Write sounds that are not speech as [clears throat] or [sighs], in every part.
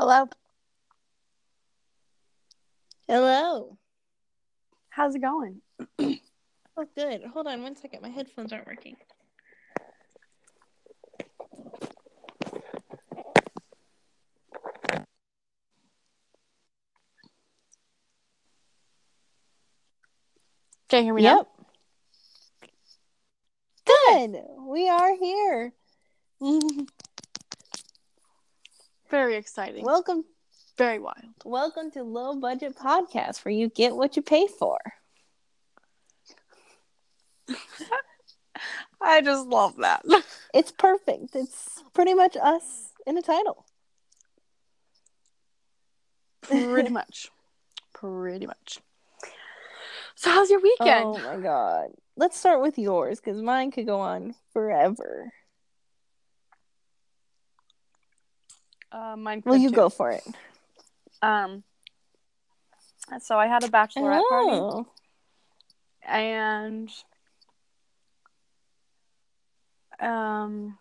Hello. Hello. How's it going? [clears throat] Oh, good. Hold on one second. My headphones aren't working. Can you hear me Yep. Good. We are here. [laughs] Very exciting. welcome, Very wild. welcome to Low Budget Podcast, where you get what you pay for. [laughs] I just love that. [laughs] It's perfect. It's pretty much us in a title. Pretty [laughs] much. Pretty much. So, how's your weekend? Oh my god. Let's start with yours because mine could go on forever. Uh, Well, you too. go for it. Um. So I had a bachelorette party, Oh. and um.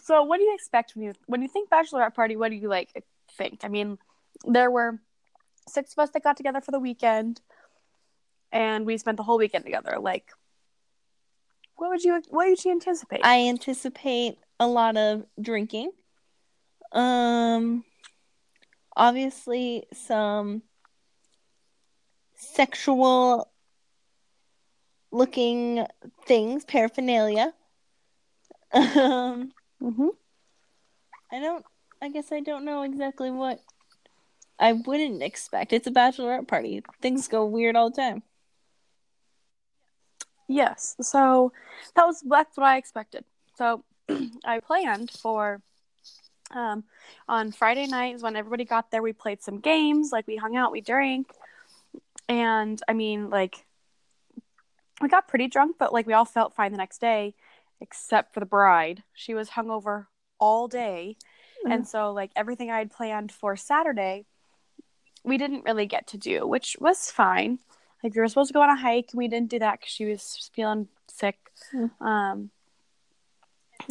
So what do you expect when you when you think bachelorette party? What do you like think? I mean, there were six of us that got together for the weekend, and we spent the whole weekend together. Like, what would you what would you anticipate? I anticipate a lot of drinking. Um obviously some sexual looking things, paraphernalia. Um mm-hmm. I don't I guess I don't know exactly what I wouldn't expect. It's a bachelorette party. Things go weird all the time. Yes. So that was that's what I expected. So [clears throat] I planned for um on Friday nights when everybody got there we played some games, like we hung out, we drank. And I mean like we got pretty drunk, but like we all felt fine the next day except for the bride. She was hungover all day. And so like everything I had planned for Saturday we didn't really get to do, which was fine. Like we were supposed to go on a hike, and we didn't do that because she was feeling sick. Mm. Um,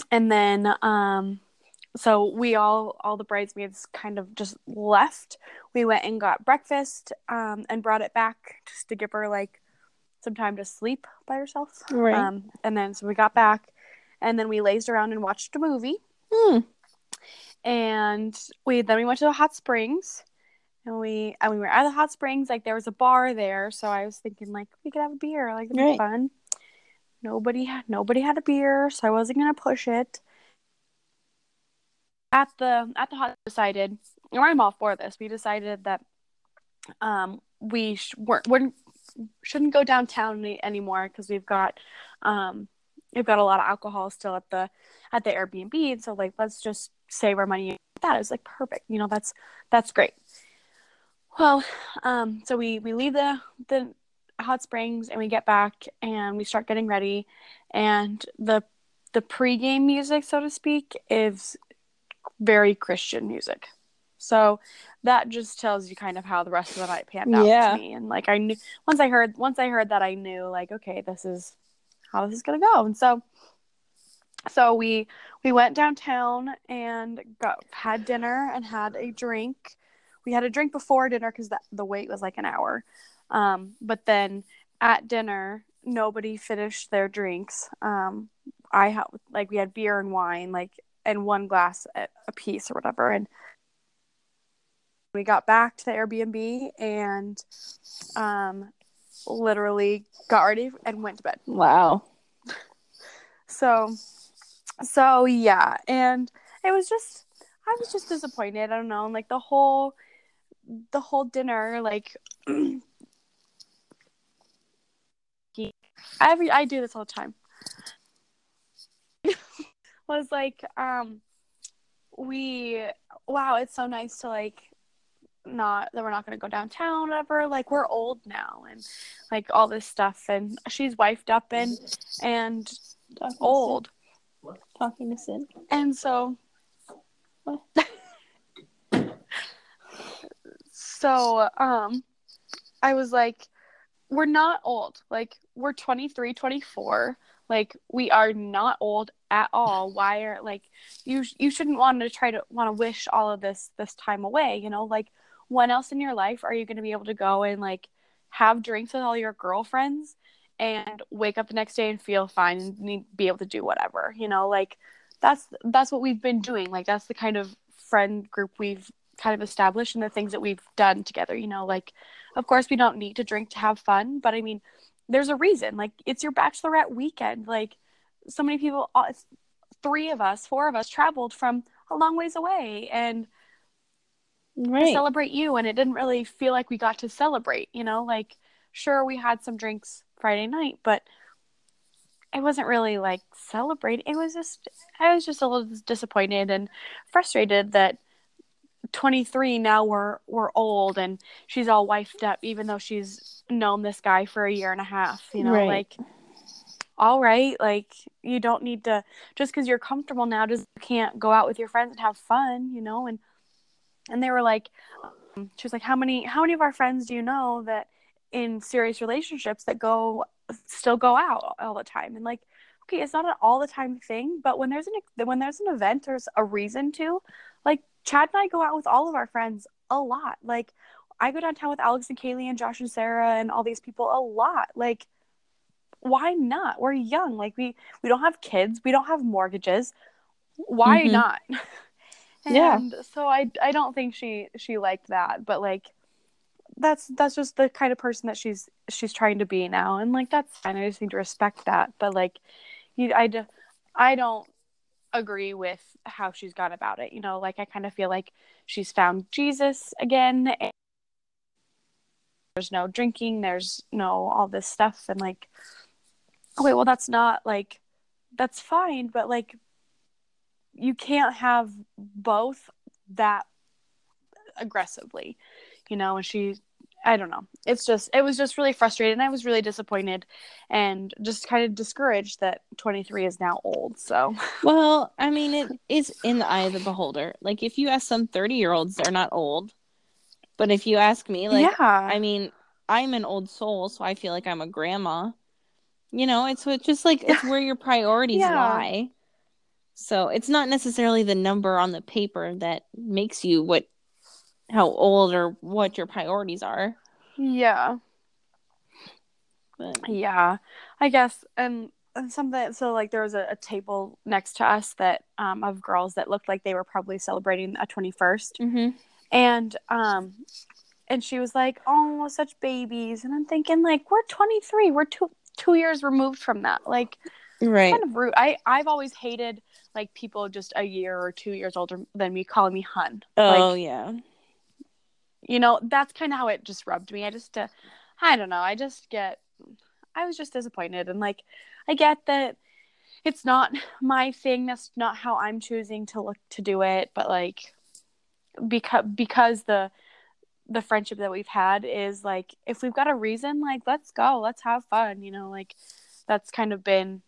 and then, um, so we all, all the bridesmaids, kind of just left. We went and got breakfast, um, and brought it back just to give her like some time to sleep by herself. Right. Um, and then so we got back, and then we lazed around and watched a movie Hmm. and we then we went to the hot springs and we and we were at the hot springs like there was a bar there so i was thinking like we could have a beer like it'd be Right. fun nobody had nobody had a beer so i wasn't gonna push it at the at the hot decided and i'm all for this we decided that um we sh- weren't, weren't shouldn't go downtown any, anymore because we've got um we've got a lot of alcohol still at the at the airbnb. And so like let's just save our money. That is like perfect. You know that's that's great. Well um so we we leave the the hot springs and we get back and we start getting ready. And the the pregame music so to speak is very christian music. So that just tells you kind of how the rest of the night panned out Yeah. to me. And like i knew once i heard once i heard that i knew like okay this is how this is gonna go. And so so we we went downtown and got had dinner and had a drink. We had a drink before dinner because the the wait was like an hour. Um, but then at dinner nobody finished their drinks. Um, i had like we had beer and wine like and one glass a, piece or whatever. And we got back to the airbnb and um, literally got ready and went to bed. Wow. so so yeah. And it was just i was just disappointed. I don't know. And like the whole the whole dinner like [clears throat] every i do this all the time was like um we wow it's so nice to like not that we're not going to go downtown whatever. Like we're old now and like all this stuff and she's wifed up and and Talking to old. Sid. Talking to Sid. and so [laughs] so um i was like we're not old. Like we're 23 24 Like we are not old at all. Why are like you you shouldn't want to try to want to wish all of this this time away, you know? Like when else in your life are you going to be able to go and like have drinks with all your girlfriends and wake up the next day and feel fine and need, be able to do whatever, you know? Like that's that's what we've been doing. Like that's the kind of friend group we've kind of established and the things that we've done together, you know? Like of course we don't need to drink to have fun, but I mean there's a reason. Like it's your bachelorette weekend. Like so many people, uh, three of us, four of us traveled from a long ways away and right. to celebrate you. And it didn't really feel like we got to celebrate, you know, like sure we had some drinks Friday night, but it wasn't really like celebrating. It was just, I was just a little disappointed and frustrated that 23 now we're we're old and she's all wifed up even though she's known this guy for a year and a half you know right. like all right like you don't need to just because you're comfortable now just can't go out with your friends and have fun you know and and they were like um, she was like how many how many of our friends do you know that in serious relationships that go still go out all the time and like okay it's not an all the time thing but when there's an when there's an event there's a reason to like Chad and I go out with all of our friends a lot. Like I go downtown with Alex and Kaylee and Josh and Sarah and all these people a lot. Like why not? We're young. Like we we don't have kids. We don't have mortgages. Why mm-hmm. not? [laughs] and yeah. so I I don't think she she liked that, but like that's that's just the kind of person that she's she's trying to be now and like that's fine. I just need to respect that. But like you I I don't agree with how she's gone about it. You know, like I kind of feel like she's found Jesus again. there's no drinking, there's no all this stuff. And like, wait, well, that's not like, that's fine. But like, you can't have both that aggressively, you know? And she I don't know. It's just it was just really frustrating. I was really disappointed and just kind of discouraged that 23 is now old. So, [laughs] well, I mean, it is in the eye of the beholder. Like if you ask some 30-year-olds, they're not old. But if you ask me, like yeah. I mean, I'm an old soul, so I feel like I'm a grandma. You know, it's, it's just like it's where your priorities [laughs] yeah. lie. So, it's not necessarily the number on the paper that makes you what how old or what your priorities are. Yeah. But. Yeah. I guess and, and something so like there was a, a, table next to us that um of girls that looked like they were probably celebrating a 21st. Mm-hmm. And um and she was like, "Oh, such babies." And I'm thinking like, "We're 23. We're 2 2 years removed from that." Like right. kind of rude. I I've always hated like people just a year or 2 years older than me calling me hun. Oh, like, yeah you know that's kind of how it just rubbed me. I just uh, i don't know i just get i was just disappointed and like i get that it's not my thing that's not how i'm choosing to look to do it but like because because the the friendship that we've had is like if we've got a reason like let's go let's have fun you know like that's kind of been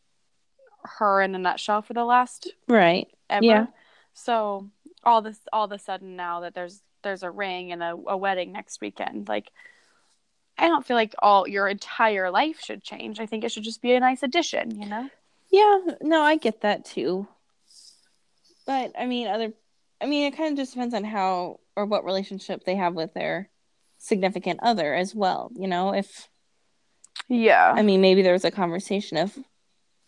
her in a nutshell for the last right. ever. Yeah. So all this all of a sudden now that there's there's a ring and a, a wedding next weekend. Like i don't feel like all your entire life should change. I think it should just be a nice addition you know? Yeah no i get that too. But i mean other i mean it kind of just depends on how or what relationship they have with their significant other as well you know? If yeah. I mean maybe there's a conversation of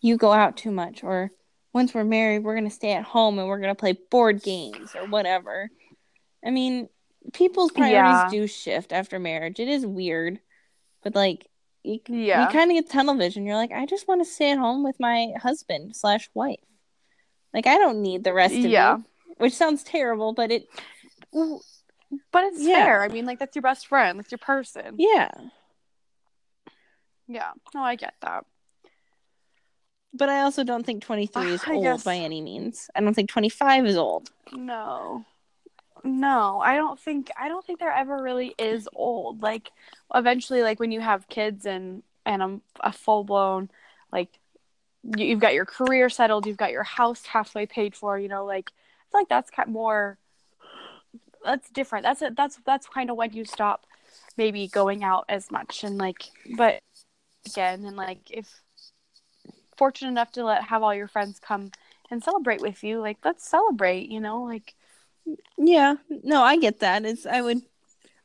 you go out too much or once we're married we're going to stay at home and we're going to play board games or whatever I mean, people's priorities yeah. do shift after marriage. It is weird, but like, you, yeah. you kind of get tunnel vision. You're like, I just want to stay at home with my husband slash wife. Like, I don't need the rest of yeah. you, which sounds terrible, but it. But it's yeah. fair. I mean, like that's your best friend. That's your person. Yeah. Yeah. No, I get that. But I also don't think 23 ah, is old guess... by any means. I don't think 25 is old. No. No, I don't think I don't think there ever really is old. Like eventually like when you have kids and and a, a full blown like you, have got your career settled, you've got your house halfway paid for, you know, like I feel like that's kind of more that's different. That's it. That's that's kind of when you stop maybe going out as much and like but again and like if fortunate enough to let have all your friends come and celebrate with you, like let's celebrate, you know, like Yeah. No, I get that. It's I would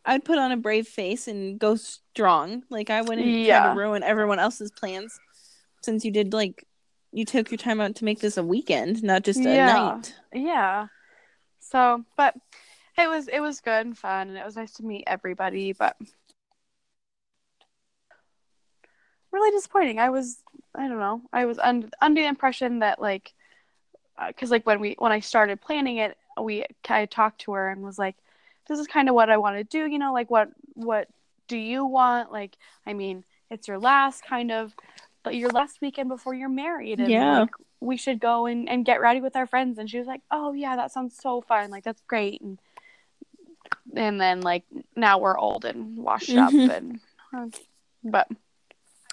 I would put on a brave face and go strong. Like I wouldn't try to ruin everyone else's plans since you did like you took your time out to make this a weekend, not just a Yeah. night. yeah. So, but it was it was good and fun and it was nice to meet everybody, but really disappointing. I was I don't know. I was under under the impression that like uh, because like when we when I started planning it, we I talked to her and was like, "This is kind of what I want to do." You know, like what what do you want? Like, I mean, it's your last kind of, but your last weekend before you're married, and Yeah. like we should go and and get ready with our friends. And she was like, "Oh yeah, that sounds so fun. Like that's great." And and then like now we're old and washed up Mhm. and uh, but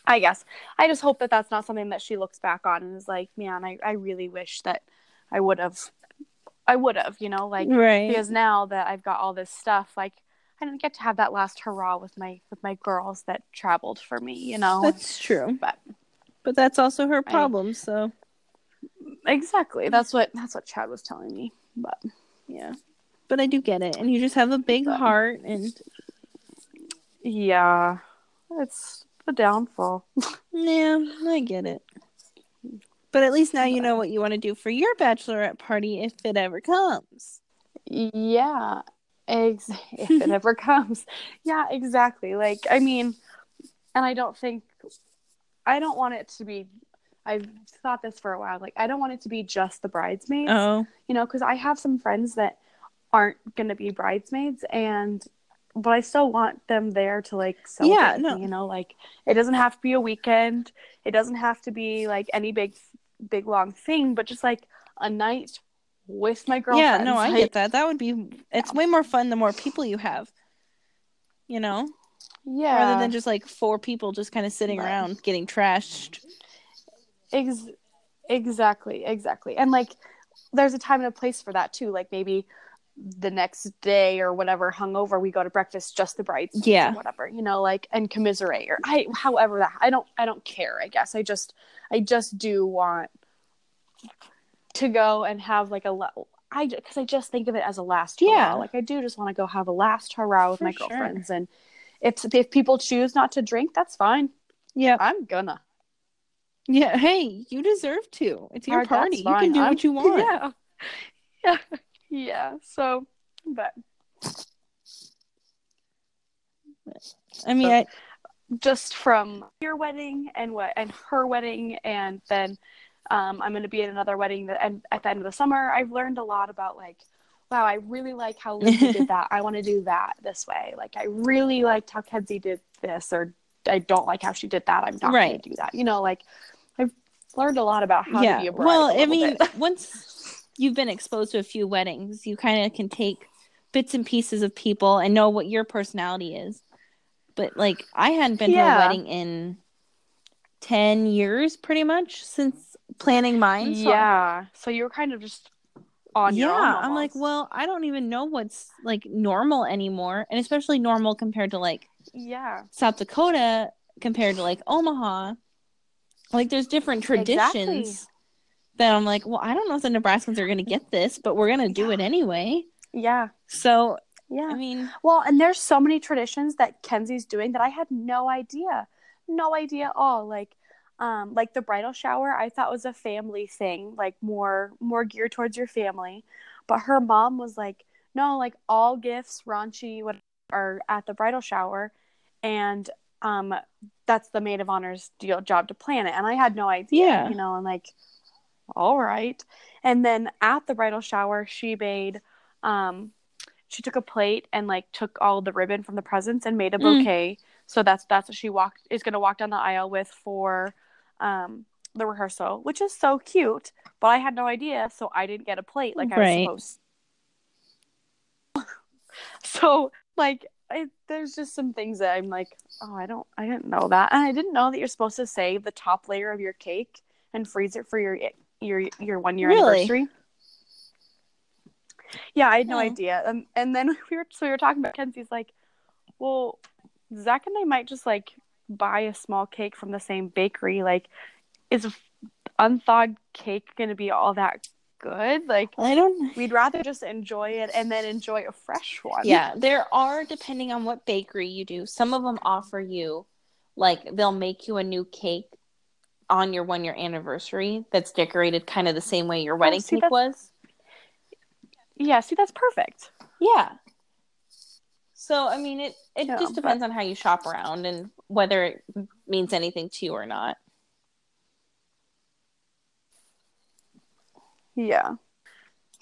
i guess i just hope that that's not something that she looks back on and is like man i, I really wish that i would have i would have you know like right. because now that i've got all this stuff like i didn't get to have that last hurrah with my with my girls that traveled for me you know That's true. but But that's also her I- problem, so exactly that's what that's what chad was telling me but yeah. But I do get it. And you just have a big But- heart and yeah it's the downfall [laughs] yeah, I get it. But at least now you know what you want to do for your bachelorette party if it ever comes. Yeah, ex- [laughs] if it ever comes. Yeah, exactly. Like, I mean, and I don't think, I don't want it to be, I've thought this for a while. Like, I don't want it to be just the bridesmaids, Oh. you know, because I have some friends that aren't going to be bridesmaids and, but I still want them there to like celebrate. Yeah, no. you know, like it doesn't have to be a weekend. It doesn't have to be like any big, big long thing, but just like a night with my girlfriends. Yeah, no, I like, get that. That would be it's way more fun the more people you have. You know? Yeah. Rather than just like four people just kind of sitting Right. around getting trashed. Ex- exactly, exactly. And like there's a time and a place for that too. Like maybe the next day or whatever hungover we go to breakfast just the brides Yeah. or whatever you know like and commiserate or i however that i don't i don't care i guess i just i just do want to go and have like a i because i just think of it as a last hurrah. Yeah. like i do just want to go have a last hurrah with For my sure. girlfriends and if if people choose not to drink that's fine Yeah. i'm gonna Yeah. Hey, you deserve to. It's your party. You can do I'm- what you [laughs] want. Yeah. Yeah. Yeah. So, but. I mean, I, just from your wedding and what and her wedding and then um, I'm going to be at another wedding that and at the end of the summer I've learned a lot about like wow I really like how Lindsay did [laughs] that. I want to do that this way. Like I really liked how Kenzie did this or I don't like how she did that. I'm not going to do that. You know like I've learned a lot about how to be a bride Well, I mean, once [laughs] you've been exposed to a few weddings, you kind of can take bits and pieces of people and know what your personality is. But like, I hadn't been to a wedding in 10 years pretty much since planning mine. So yeah so you were kind of just on yeah, your own I'm like, well, I don't even know what's like normal anymore, and especially normal compared to like yeah South Dakota compared to like Omaha. Like, there's different traditions Exactly. That I'm like, well, I don't know if the Nebraskans are going to get this, but we're going to do it anyway. yeah So, yeah I mean, Well, and there's so many traditions that Kenzie's doing that I had no idea. No idea at all. Like um like the bridal shower I thought was a family thing, like more more geared towards your family. But her mom was like, "No, like all gifts, raunchy what are at the bridal shower." And um that's the maid of honor's deal job to plan it. And I had no idea, Yeah. you know, and like all right. And then at the bridal shower, she made um she took a plate and like took all the ribbon from the presents and made a Mm. bouquet. So that's that's what she walked is going to walk down the aisle with for um the rehearsal, which is so cute. But I had no idea, so I didn't get a plate like I Right. was supposed. [laughs] so like I, there's just some things that I'm like, oh, I don't, I didn't know that, and I didn't know that you're supposed to save the top layer of your cake and freeze it for your your your one year Really? anniversary. Yeah, I had no Hmm. idea. Um, and then [laughs] we were so we were talking about Kenzie's like, well, Zach and I might just like buy a small cake from the same bakery. Like, is unthawed cake going to be all that good? Like, I don't. we'd rather just enjoy it and then enjoy a fresh one. Yeah, there are depending on what bakery you do. Some of them offer you, like, they'll make you a new cake on your one year anniversary that's decorated kind of the same way your wedding see, cake was. Yeah. See, that's perfect. Yeah. So I mean, it it Yeah, just but- depends on how you shop around and whether it means anything to you or not. Yeah.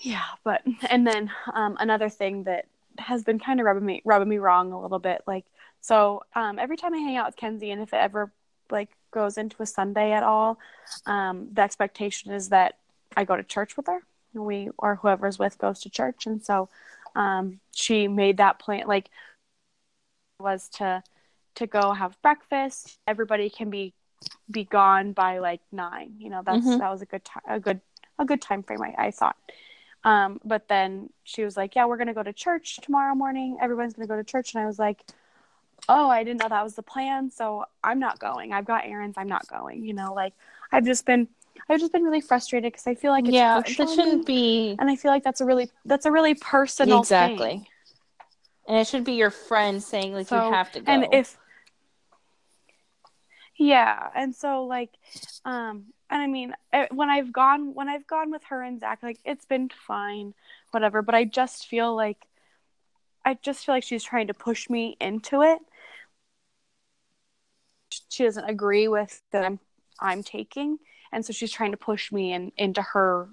Yeah, but and then um, another thing that has been kind of rubbing me rubbing me wrong a little bit, like so um, every time I hang out with Kenzie, and if it ever like goes into a Sunday at all, um, the expectation is that I go to church with her. We or whoever's with goes to church, and so um, she made that plan. Like was to to go have breakfast. Everybody can be be gone by like nine. You know, that's Mhm. that was a good time. A good a good time frame. I, I thought. Um, but then she was like, "Yeah, we're gonna go to church tomorrow morning. Everyone's gonna go to church." And I was like, "Oh, I didn't know that was the plan. So I'm not going. I've got errands. I'm not going." You know, like I've just been, I've just been really frustrated because I feel like it's yeah, that shouldn't be and I feel like that's a really that's a really personal exactly. thing. And it should be your friend saying like So- you have to go. and if yeah and so like um and i mean eh, when i've gone when i've gone with her and zach like it's been fine whatever but i just feel like i just feel like she's trying to push me into it she doesn't agree with that i'm i'm taking. And so she's trying to push me in, into her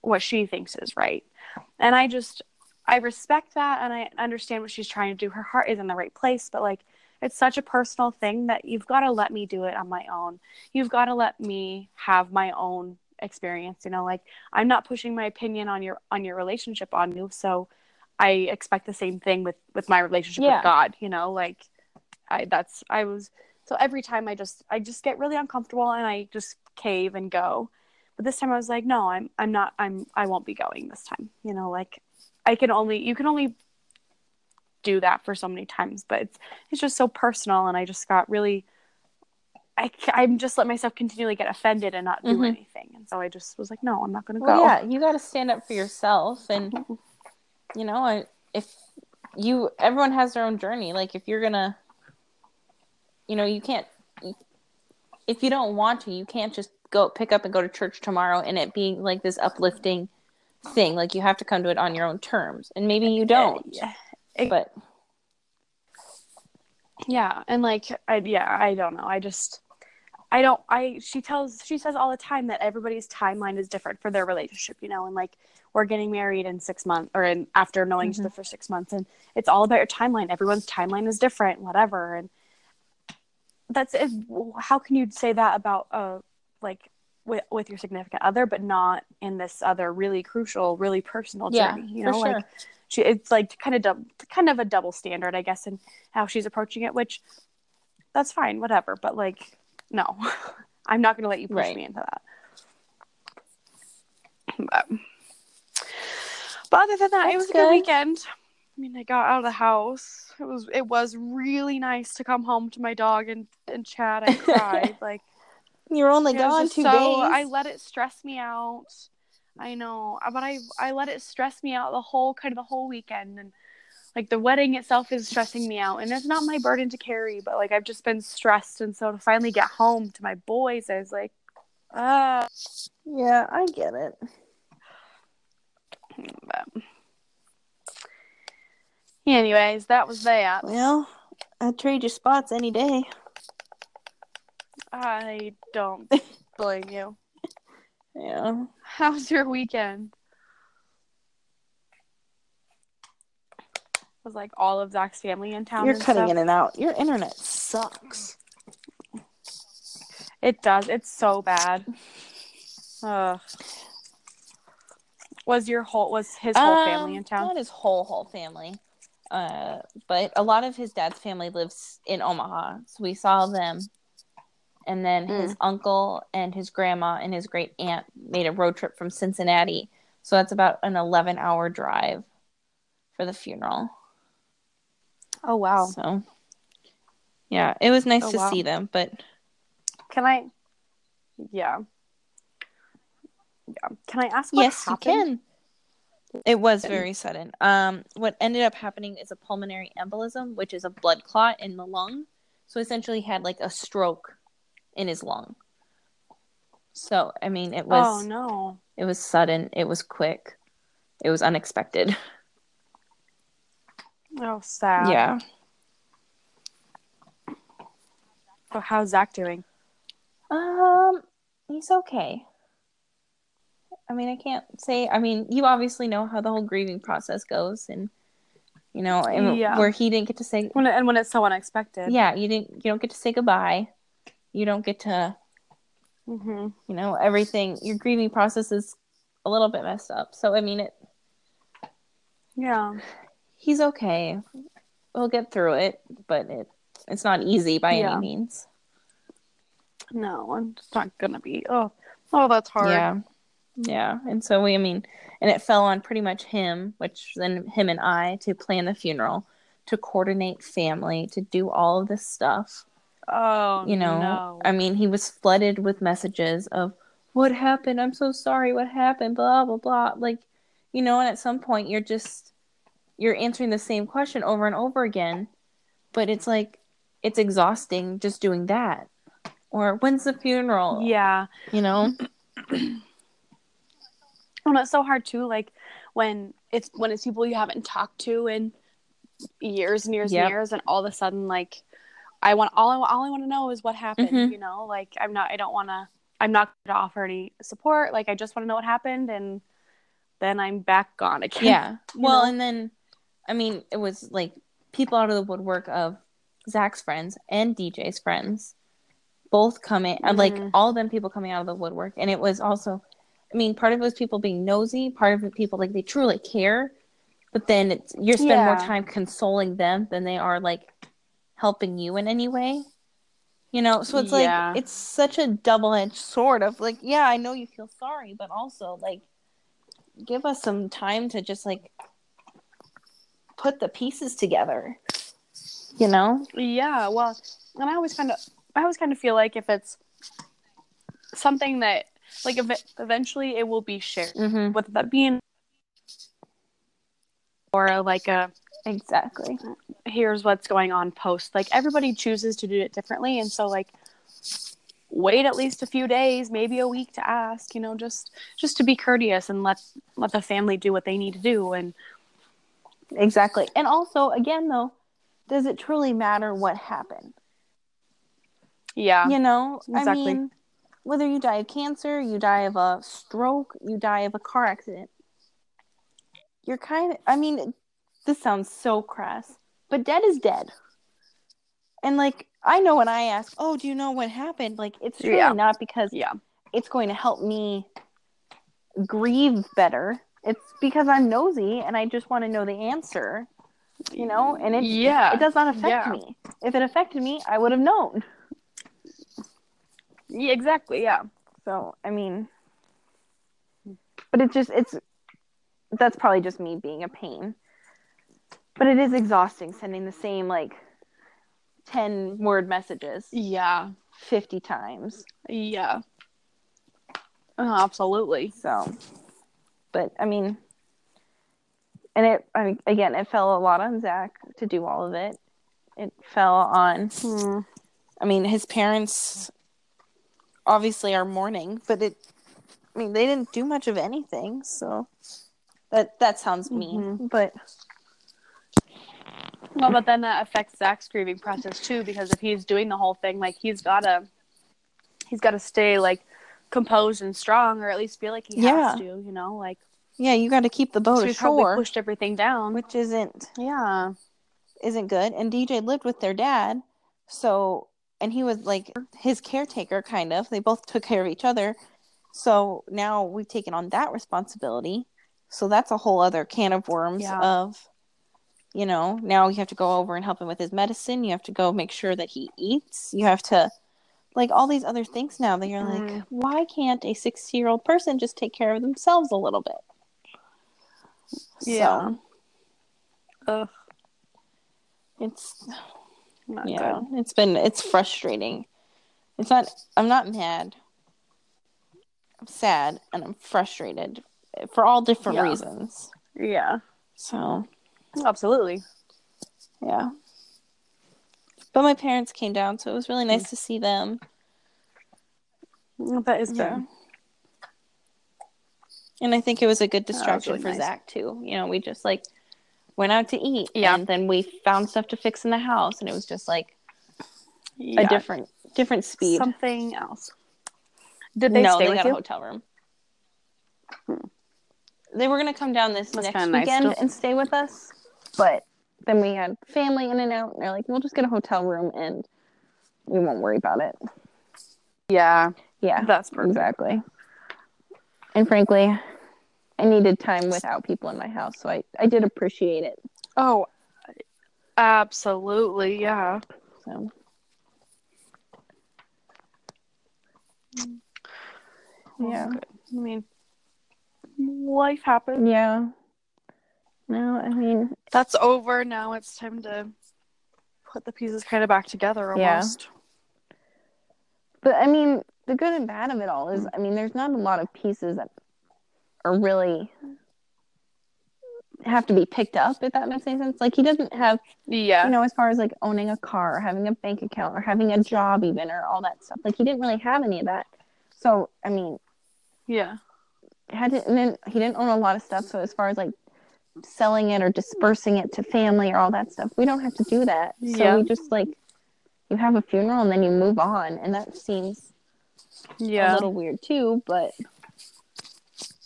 what she thinks is right. And i just i respect that and i understand what she's trying to do. Her heart is in the right place but like it's such a personal thing that you've got to let me do it on my own. You've got to let me have my own experience you know like i'm not pushing my opinion on your on your relationship on you. So i expect the same thing with with my relationship Yeah. with god you know like i that's i was so every time i just i just get really uncomfortable and i just cave and go but this time i was like no i'm i'm not i'm i won't be going this time you know like i can only you can only do that for so many times but it's it's just so personal and i just got really I, I'm just let myself continually get offended and not do Mhm. anything. And so I just was like, no, I'm not going to well, go. yeah, you got to stand up for yourself, and you know, I- if you, everyone has their own journey. Like if you're gonna, you know, you can't. If you don't want to, you can't just go pick up and go to church tomorrow and it being like this uplifting thing. Like you have to come to it on your own terms, and maybe you don't. Yeah. But Yeah. And like, I, yeah, I don't know. I just, I don't, I, she tells, she says all the time that everybody's timeline is different for their relationship, you know, and like, we're getting married in six months or in after knowing each other mm-hmm. for six months. And it's all about your timeline. Everyone's timeline is different, whatever. And that's it. How can you say that about, uh, like, with, with your significant other, but not in this other really crucial, really personal yeah, journey, you for know, sure. like, she it's like kind of dub, kind of a double standard i guess in how she's approaching it which that's fine whatever but like no [laughs] i'm not going to let you push Right. me into that but, but other than that it was a good. good weekend i mean i got out of the house it was it was really nice to come home to my dog and and Chad and cried [laughs] like You're only gone two so days. I let it stress me out. I know, but I I let it stress me out the whole kind of the whole weekend, and like the wedding itself is stressing me out, and it's not my burden to carry, but like I've just been stressed, and so to finally get home to my boys, I was like, ah. yeah, I get it. [sighs] But... Anyways, that was that. Well, I'd trade you spots any day. I don't [laughs] blame you. Yeah. How's your weekend? Was like all of Zach's family in town. You're cutting stuff? in and out. Your internet sucks. It does. It's so bad. Ugh. Was your whole was his whole family in Um, town? Not his whole whole family. Uh, but a lot of his dad's family lives in Omaha, so we saw them. And then his uncle and his grandma and his great aunt made a road trip from Cincinnati, so that's about an eleven-hour drive for the funeral. Oh wow. So, yeah, it was nice Oh, to wow. see them, but Can I? Yeah. Yeah. Can I ask what yes, happened? It was very sudden. Um, what ended up happening is a pulmonary embolism, which is a blood clot in the lung. So essentially, he had like a stroke in his lung. So I mean, it was Oh no. it was sudden. It was quick. It was unexpected. Oh, sad. Yeah. So how's Zach doing? Um, he's okay. I mean, I can't say. I mean, you obviously know how the whole grieving process goes, and you know, and Yeah. where he didn't get to say, When it, and when it's so unexpected. yeah, you didn't, you don't get to say goodbye. You don't get to, Mm-hmm. you know, everything. Your grieving process is a little bit messed up. So, I mean, it. Yeah. He's okay. We'll get through it, but it it's not easy by Yeah. any means. No, it's not gonna be. Oh, oh, that's hard. Yeah. Yeah. And so we, I mean, and it fell on pretty much him, which then him and I to plan the funeral, to coordinate family, to do all of this stuff. Oh, You know, no. I mean, he was flooded with messages of, what happened? I'm so sorry. What happened? Blah, blah, blah. Like, you know, and at some point you're just, you're answering the same question over and over again. But it's like, it's exhausting just doing that. Or when's the funeral? yeah. You know? [clears throat] Well, it's so hard too. Like when it's when it's people you haven't talked to in years and years Yep. and years, and all of a sudden, like I want all I all I want to know is what happened. Mhm. You know, like I'm not. I don't want to. I'm not going to offer any support. Like I just want to know what happened, and then I'm back gone again. Yeah. [laughs] Well, know? and then, I mean, it was like people out of the woodwork of Zach's friends and DJ's friends, both coming, and like Mhm. all them people coming out of the woodwork. And it was also, I mean, part of it was people being nosy, part of it people like they truly care, but then it's you're spending more time consoling them than they are like helping you in any way. You know, so it's Yeah. like it's such a double edged sword of like, yeah, I know you feel sorry, but also like give us some time to just like put the pieces together. You know? Yeah, well, and I always kind of, I always kind of feel like if it's something that, like, ev- eventually it will be shared, Mm-hmm. whether that being or like a Exactly. here's what's going on post. Like everybody chooses to do it differently, and so like wait at least a few days, maybe a week to ask. You know, just just to be courteous and let let the family do what they need to do. And Exactly. And also, again, though, does it truly matter what happened? yeah, You know? I Exactly. mean, whether you die of cancer, you die of a stroke, you die of a car accident, you're kind of, I mean, this sounds so crass, but dead is dead. And like, I know when I ask, oh, do you know what happened? Like, it's really Yeah. not because yeah, it's going to help me grieve better. It's because I'm nosy and I just want to know the answer, you know, and it yeah, it does not affect yeah. me. If it affected me, I would have known. Yeah, exactly, yeah. So, I mean, but it's just it's that's probably just me being a pain. But it is exhausting sending the same like 10 word messages Yeah, 50 times. yeah. Oh, absolutely. So, but I mean, and it, I mean, again, it fell a lot on Zach to do all of it. It fell on, Hmm. I mean, his parents obviously are mourning, but it, I mean, they didn't do much of anything. So that, that sounds mean, mm-hmm. but Well, but then that affects Zach's grieving process too, because if he's doing the whole thing, like he's gotta, he's gotta stay like composed and strong, or at least feel like he Yeah. has to, you know, like yeah, you got to keep the boat so ashore, pushed everything down. which isn't, yeah, isn't good. And DJ lived with their dad. So, and he was like his caretaker, kind of. They both took care of each other. So now we've taken on that responsibility. So that's a whole other can of worms Yeah. of, you know, now you have to go over and help him with his medicine. You have to go make sure that he eats. You have to, like, all these other things now that you're like, Mm. why can't a 60 year old person just take care of themselves a little bit? Yeah. So Ugh, it's not yeah good. it's been it's frustrating it's not i'm not mad I'm sad and I'm frustrated for all different Yeah. reasons. Yeah. So, Absolutely. yeah. But my parents came down, so it was really nice to see them. That is good. Yeah. And I think it was a good distraction really for nice. Zach too. You know, we just like went out to eat, Yeah. and then we found stuff to fix in the house, and it was just like Yeah. a different different speed. Something else. Did they no, stay they with got you? a hotel room. Hmm. They were gonna come down this That's next nice weekend to- and stay with us, but then we had family in and out, and they're like, "We'll just get a hotel room, and we won't worry about it." Yeah. Yeah, That's perfect. exactly. And frankly, I needed time without people in my house, so I I did appreciate it. Oh, absolutely. Yeah. So Yeah. I mean, life happens. yeah. No, I mean, That's over. Now it's time to put the pieces kind of back together Yeah. almost. But I mean, the good and bad of it all is, I mean, there's not a lot of pieces that are really have to be picked up, if that makes any sense. Like, he doesn't have, Yeah. you know, as far as like owning a car or having a bank account or having a job, even, or all that stuff. Like, he didn't really have any of that. So, I mean, yeah. had to, and then he didn't own a lot of stuff. So, as far as like selling it or dispersing it to family or all that stuff, we don't have to do that. So, Yeah. we just like, you have a funeral and then you move on. And that seems Yeah. a little weird too, but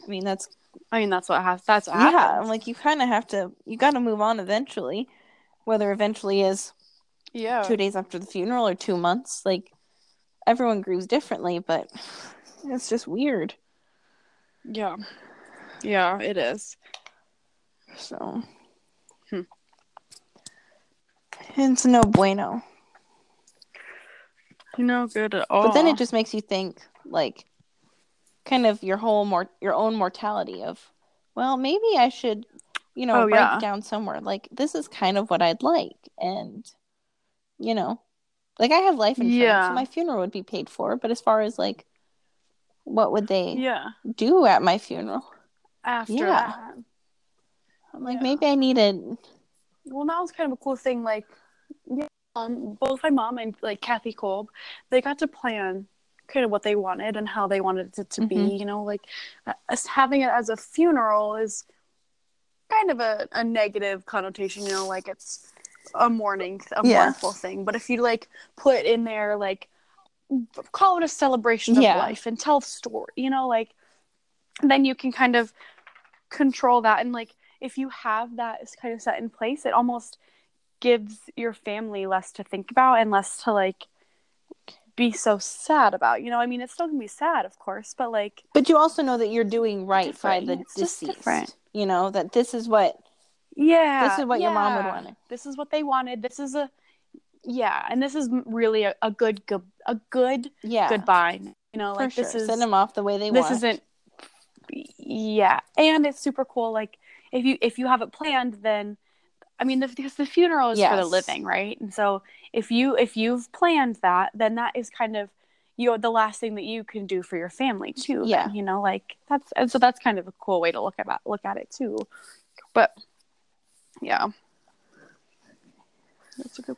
I mean that's I mean, that's what has. That's what yeah. happens. I'm like you kind of have to. You got to move on eventually, whether eventually is yeah. two days after the funeral or two months. Like everyone grieves differently, but [sighs] it's just weird. Yeah. Yeah. It is. So Hmm. it's no bueno. No good at all. But then it just makes you think, like, kind of your whole mor- your own mortality of, well, maybe I should, you know, Oh, write yeah. down somewhere like this is kind of what I'd like, and you know, like I have life insurance, Yeah. so my funeral would be paid for. But as far as like, what would they Yeah. do at my funeral? After Yeah. that. I'm like, Yeah. maybe I needed Well, that was kind of a cool thing. Like, yeah, um, both my mom and like Kathy Kolb, they got to plan kind of what they wanted and how they wanted it to be. Mhm. You know, like uh, us having it as a funeral is kind of a, a negative connotation. You know, like it's a mourning, a Yeah. mournful thing. But if you like put in there like call it a celebration of Yeah. life and tell the story, you know, like then you can kind of control that and like if you have that is kind of set in place it almost gives your family less to think about and less to like be so sad about you know i mean it's still gonna be sad of course but like But you also know that you're doing right by Different. the It's just deceased. different. You know that this is what yeah this is what your mom would want. this is what they wanted this is a yeah and this is really a, a good go- a good Yeah, goodbye you know like sure. this is Send them off the way they this want. isn't yeah and it's super cool like if you if you have it planned then i mean the, because the funeral is for the living right and so if you if you've planned that then that is kind of you know the last thing that you can do for your family too then, Yeah. you know like that's and so that's kind of a cool way to look at look at it too but yeah that's a good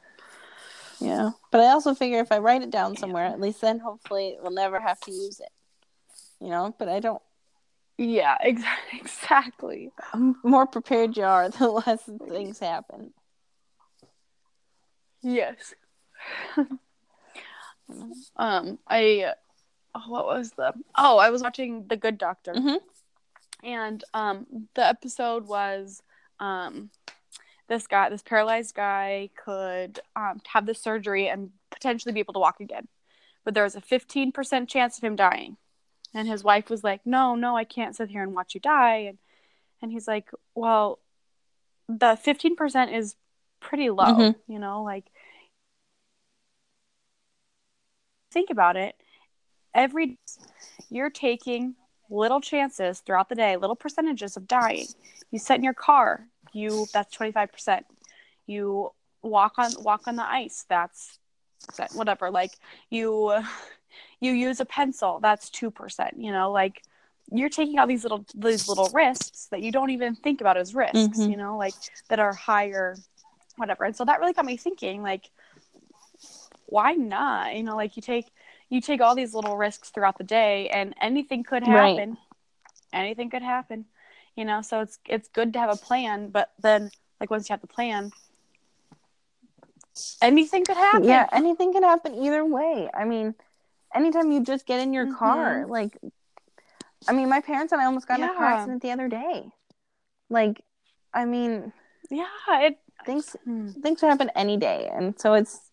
Yeah. But I also figure if I write it down somewhere, at least then hopefully we'll never have to use it. You know, but I don't. Yeah ex- [laughs] exactly The more prepared you are, [laughs] the less things happen. Yes. [laughs] um, I oh, what was the oh I was watching The Good Doctor, Mhm. and um, the episode was um, this guy, this paralyzed guy, could um have the surgery and potentially be able to walk again, but there was a fifteen percent chance of him dying, and his wife was like, "No, no, I can't sit here and watch you die," and and he's like, "Well, the fifteen percent is pretty low, Mhm. you know, like." think about it every you're taking little chances throughout the day little percentages of dying you sit in your car you that's 25% you walk on walk on the ice that's that whatever like you you use a pencil that's 2% you know like you're taking all these little these little risks that you don't even think about as risks Mhm. you know like that are higher whatever and so that really got me thinking like why not you know like you take you take all these little risks throughout the day and anything could Right. happen anything could happen you know so it's it's good to have a plan but then like once you have the plan anything could happen Yeah, anything can happen either way. I mean, anytime you just get in your car, like, I mean, my parents and I almost got in a car accident the other day. Like, I mean, yeah it things hmm. things can happen any day, and so it's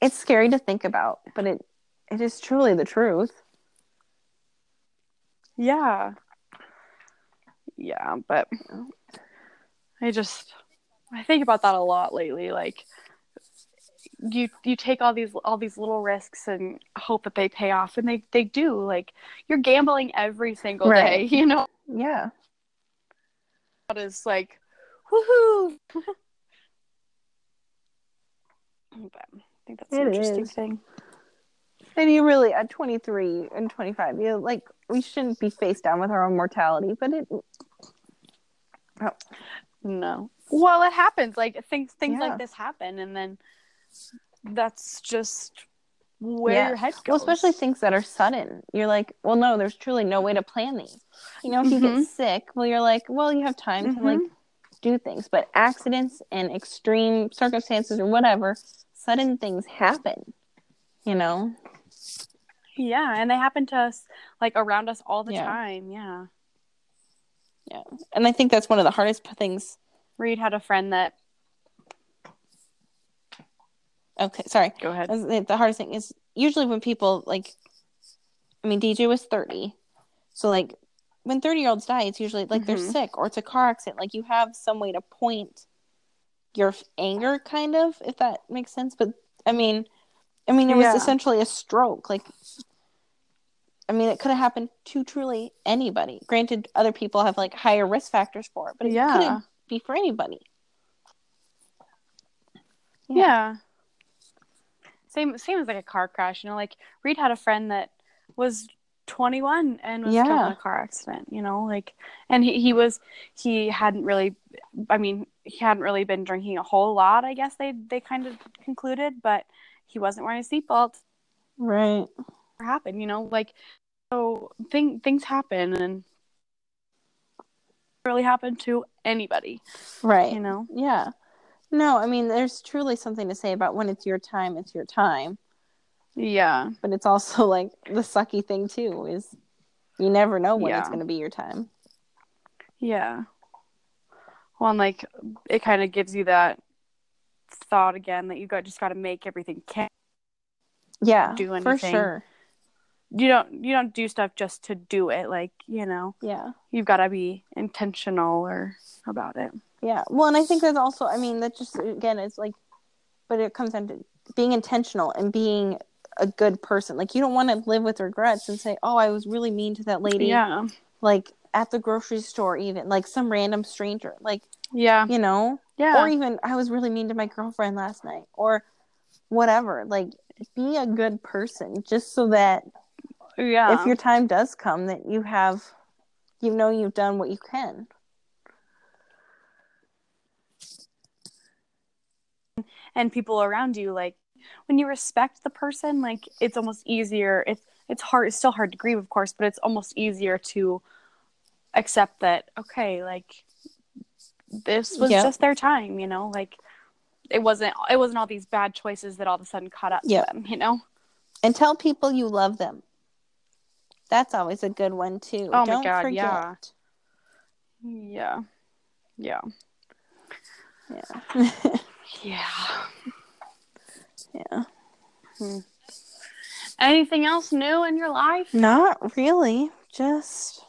it's scary to think about, but it it is truly the truth. Yeah. Yeah, but I just I think about that a lot lately. Like you you take all these all these little risks and hope that they pay off and they they do. Like you're gambling every single Right. day, [laughs] you know? Yeah, That is like woohoo. [laughs] but I think that's an interesting is. thing. and you really at twenty three and twenty five, you like we shouldn't be face down with our own mortality, but it oh. No. Well, it happens. Like things things Yeah. like this happen and then that's just where Yeah. your head goes. Well, especially things that are sudden. You're like, well, no, there's truly no way to plan these. You know, if you Mhm. get sick, well, you're like, well, you have time to Mhm. like do things. But accidents and extreme circumstances or whatever, sudden things happen. You know? Yeah, and they happen to us like around us all the Yeah. time. Yeah. Yeah. And I think that's one of the hardest things. Reed had a friend that Okay, sorry. go ahead. The hardest thing is usually when people like, I mean, DJ was 30. So, like, when 30 year olds die, it's usually like they're Mhm. sick or it's a car accident. Like, you have some way to point your anger, kind of, if that makes sense. But I mean, I mean, it was Yeah. essentially a stroke. Like, I mean, it could have happened to truly anybody. Granted, other people have like higher risk factors for it, but it Yeah. couldn't be for anybody. Yeah. Same same as like a car crash, you know, like Reed had a friend that was 21 and was killed in a car accident, you know, like and he, he was he hadn't really I mean, he hadn't really been drinking a whole lot, I guess they they kind of concluded, but he wasn't wearing a seatbelt. Right. Happened, you know, like so thing things happen and really happen to anybody, Right. you know. Yeah. No, I mean, there's truly something to say about when it's your time, it's your time. Yeah. But it's also like the sucky thing, too, is you never know when it's going to be your time. Yeah. Well, and like it kind of gives you that thought again that you got just got to make everything count. Yeah. Do anything. For sure. You don't you don't do stuff just to do it. Like you know, Yeah. you've got to be intentional or about it. Yeah. Well, and I think there's also, I mean, that just, again, it's like, but it comes down to being intentional and being a good person. Like, you don't want to live with regrets and say, oh, I was really mean to that lady. Yeah. Like, at the grocery store, even, like some random stranger. Like, Yeah. you know? Yeah. or even I was really mean to my girlfriend last night or whatever. Like be a good person just so that yeah. if your time does come that you have you know you've done what you can. And people around you like when you respect the person like it's almost easier it's it's hard it's still hard to grieve of course but it's almost easier to accept that okay like this was Yep. just their time you know like it wasn't it wasn't all these bad choices that all of a sudden caught up Yep. to them you know And tell people you love them. That's always a good one too. Oh my Don't God, forget. yeah. yeah yeah Yeah. [laughs] yeah yeah. Hmm. anything else new in your life Not really. Just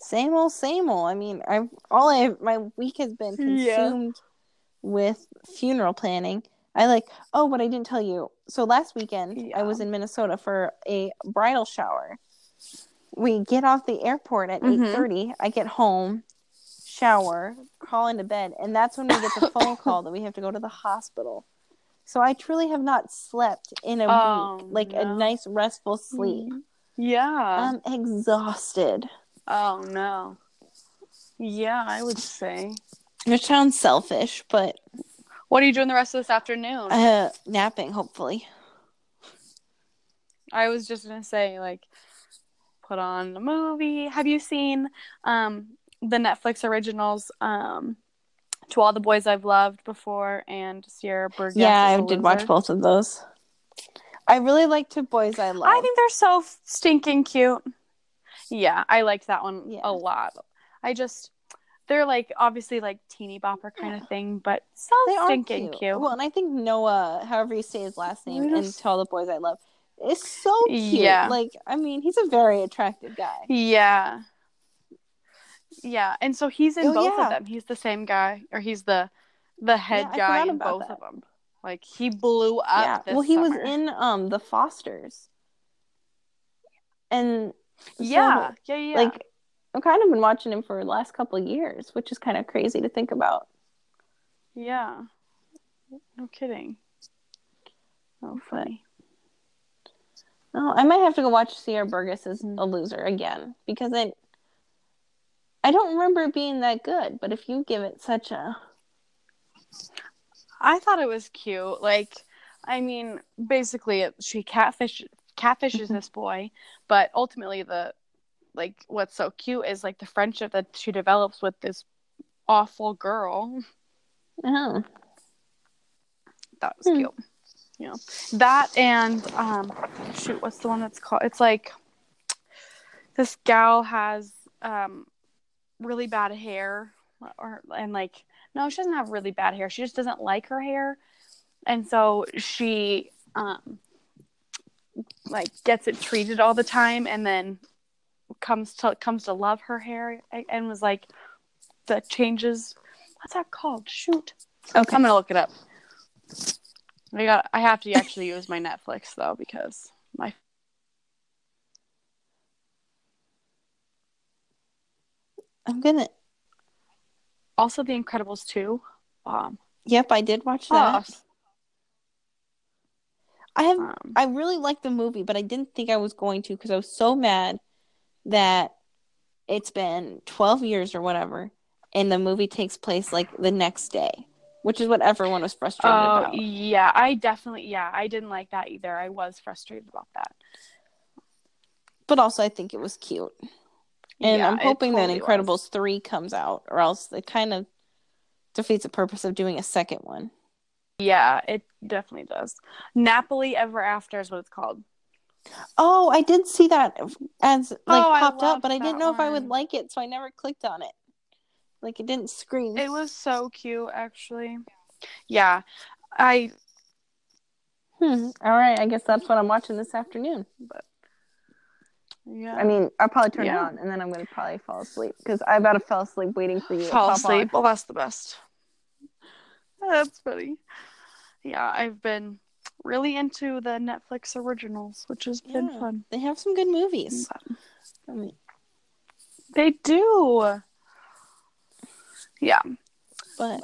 same old, same old. I mean, I all I my week has been [laughs] Yeah. consumed with funeral planning. I like. Oh, but I didn't tell you. So last weekend I was in Minnesota for a bridal shower. We get off the airport at Mhm. eight thirty. I get home, shower, crawl into bed, and that's when we get the phone [laughs] call that we have to go to the hospital. So I truly have not slept in a Oh, week, like a nice restful sleep. Yeah. I'm exhausted. oh no. Yeah, I would say. Which sounds selfish, but What are you doing the rest of this afternoon? uh, napping hopefully. I was just gonna say, like, put on a movie. Have you seen um the Netflix originals, um, To All the Boys I've Loved Before and Sierra Burgess? yeah, I did watch both of those. I really liked To Boys I Love. I think they're so stinking cute. Yeah, I liked that one Yeah. a lot. I just they're like obviously like teeny bopper kind of thing, but so they stinking cute. cute. Well, and I think Noah, however you say his last name, They're and To All the Boys I Love, is so cute. Yeah. Like, I mean, he's a very attractive guy. Yeah. Yeah, and so he's in Oh, both yeah. of them. He's the same guy, or he's the the head I guy in both that. of them. Like he blew up. yeah. This Well, he was in um The Fosters. And so, Yeah, yeah, yeah. like I've kind of been watching him for the last couple of years, which is kind of crazy to think about. yeah. No kidding. Oh, funny. Oh, I might have to go watch Sierra Burgess as Mm. a loser again because I I don't remember being that good. But if you give it such a I thought it was cute. Like, I mean, basically, it, she catfish catfishes Mhm. this boy, but ultimately, the like what's so cute is like the friendship that she develops with this awful girl. oh, That was Hmm. cute. Yeah, that and um, shoot, what's the one that's called? It's like this gal has um really bad hair, or and like no, she doesn't have really bad hair. She just doesn't like her hair, and so she um like gets it treated all the time, and then comes to comes to love her hair and was like the changes. What's that called? Shoot. okay. I'm gonna look it up. I got. I have to actually use my Netflix though because my I'm gonna. also The Incredibles two. Um, Yep, I did watch that. I have. um, I really liked the movie, but I didn't think I was going to because I was so mad that it's been 12 years or whatever, and the movie takes place like the next day, which is what everyone was frustrated oh about. yeah, I definitely yeah I didn't like that either. I was frustrated about that. But also, I think it was cute. And Yeah, I'm hoping totally that was. Incredibles 3 comes out, or else it kind of defeats the purpose of doing a second one. Yeah, it definitely does. Nappily Ever After is what it's called. Oh, I did see that as like Oh, popped up, but I didn't know if I would like it, so I never clicked on it. Like it didn't scream. It was so cute, actually. Yeah, I Hmm. All right, I guess that's what I'm watching this afternoon. Yeah. I mean, I'll probably turn Yeah. it on and then I'm gonna probably fall asleep because I about to fall asleep waiting for you. to fall pop asleep. on. Well, that's the best. That's funny. Yeah, I've been really into the Netflix originals, which has been Yeah. fun. They have some good movies. I mean, They do. Yeah. but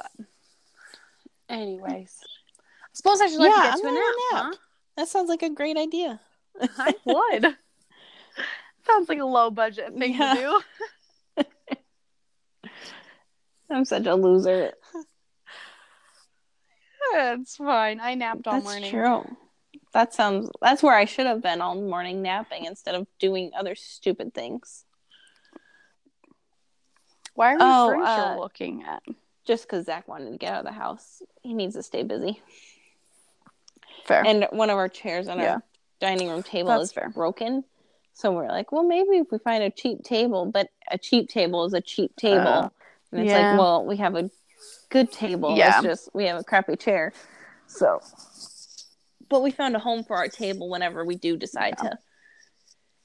Anyways, I suppose I should let Yeah, you get I'm to a gonna nap. nap. that sounds like a great idea. I would. [laughs] Sounds like a low budget thing Yeah. to do. [laughs] [laughs] I'm such a loser. It's fine. I napped all That's morning. true. That sounds. That's where I should have been all morning napping instead of doing other stupid things. Why are you Oh, furniture uh, looking at? Just because Zach wanted to get out of the house, he needs to stay busy. Fair. And one of our chairs on Yeah. our dining room table That's is fair. broken. So we're like, well, maybe if we find a cheap table, but a cheap table is a cheap table. Uh, and it's yeah. like, well, we have a good table. Yeah. It's just we have a crappy chair. So, but we found a home for our table whenever we do decide Yeah. to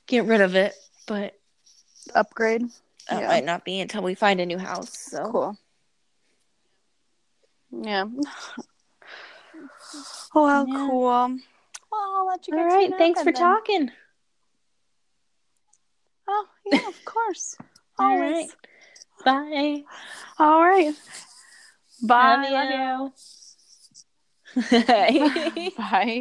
get rid of it. But Upgrade. that Yeah. might not be until we find a new house. So, Cool. Yeah. Oh, [sighs] well, Yeah. cool. Well, I'll let you all right. Thanks for then. talking. Yeah, of course. [laughs] All right. Bye. All right. Bye. Love Love you. you. [laughs] Bye. [laughs] Bye.